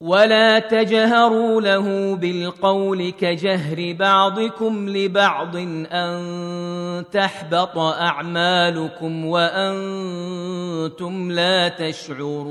ولا تجهروا له بالقول كجهر بعضكم لبعض ان تحبط اعمالكم وأنتم لا تشعرون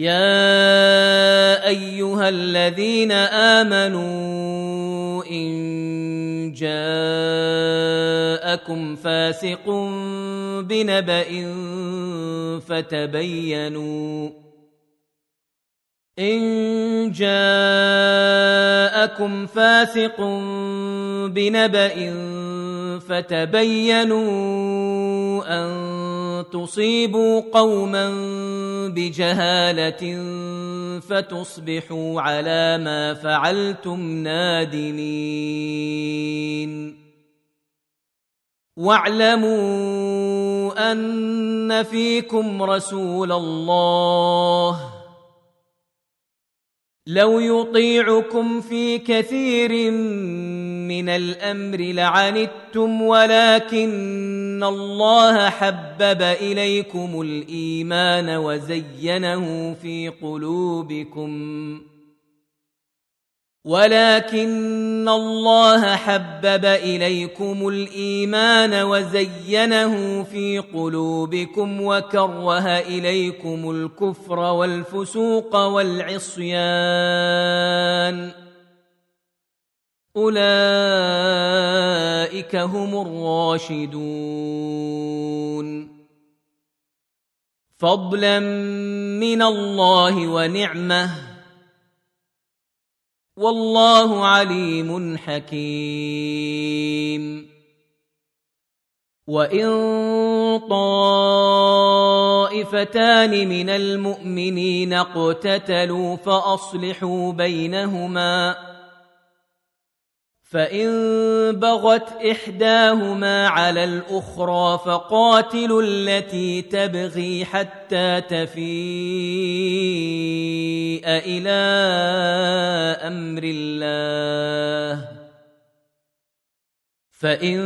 يا ايها الذين امنوا ان جاءكم فاسق بنبأ فتبينوا إن جاءكم فاسق بنبأ فتبينوا أن تصيبوا قوما بجهالة فتصبحوا على ما فعلتم نادمين. واعلموا أن فيكم رسول الله. لو يطيعكم في كثير من الأمر لعنتم ولكن الله حبب اليكم الايمان وزينه في قلوبكم ولكن الله حبب اليكم الايمان وزينه في قلوبكم وكره اليكم الكفر والفسوق والعصيان أولئك هم الراشدون. فضلا من الله ونعمة. والله عليم حكيم. وإن طائفتان من المؤمنين اقتتلوا فأصلحوا بينهما. فان بغت احداهما على الاخرى فقاتلوا التي تبغي حتى تفيء إلى أمر الله فان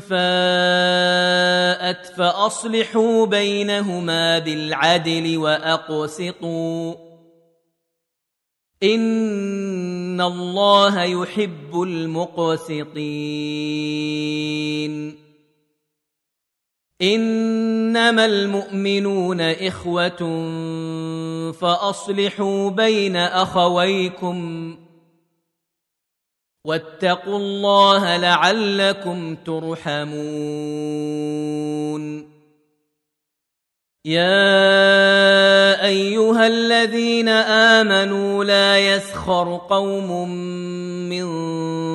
فاءت فاصلحوا بينهما بالعدل واقسطوا ان الله يحب المقسطين. انما المؤمنون اخوه فاصلحوا بين اخويكم واتقوا الله لعلكم ترحمون. يا ايها الذين امنوا لا يسخر قوم من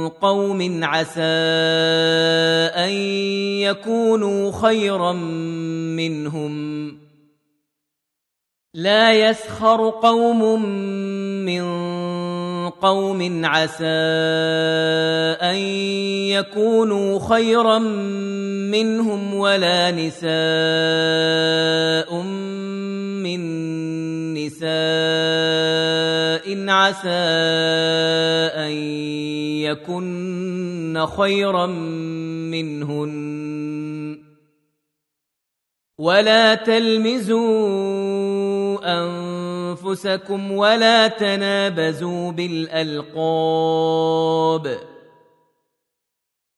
قوم عسى أن يكونوا خيرا منهم. لا يسخر قوم من قوم عسى أن يكونوا خيرا منهم ولا نساء من نساء عسى ان يكن خيرا منهن ولا تلمزوا انفسكم ولا تنابزوا بالالقاب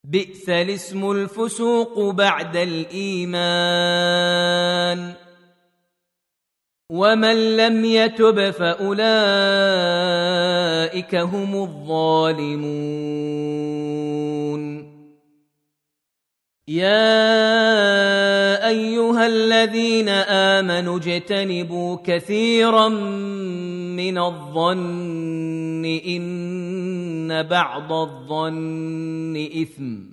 بئس الاسم الفسوق بعد الايمان ومن لم يتب فاولئك هم الظالمون يا ايها الذين امنوا اجتنبوا كثيرا من الظن ان بعض الظن اثم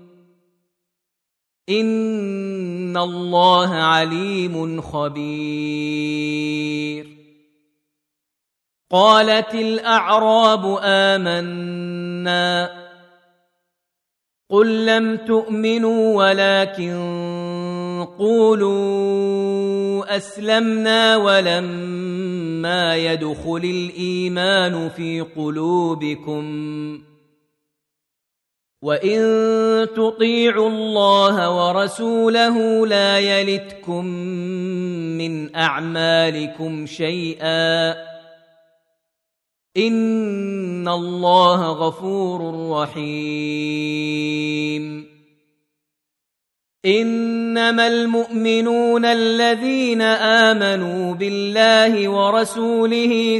ان الله عليم خبير. قالت الاعراب امنا. قل لم تؤمنوا ولكن قولوا اسلمنا ولما يدخل الايمان في قلوبكم. وان تطيعوا الله ورسوله لا يلتكم من اعمالكم شيئا ان الله غفور رحيم انما المؤمنون الذين امنوا بالله ورسوله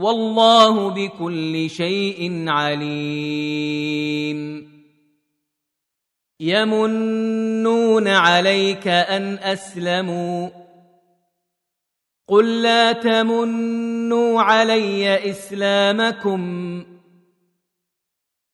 والله بكل شيء عليم. يمنون عليك أن أسلموا. قل لا تمنوا علي إسلامكم.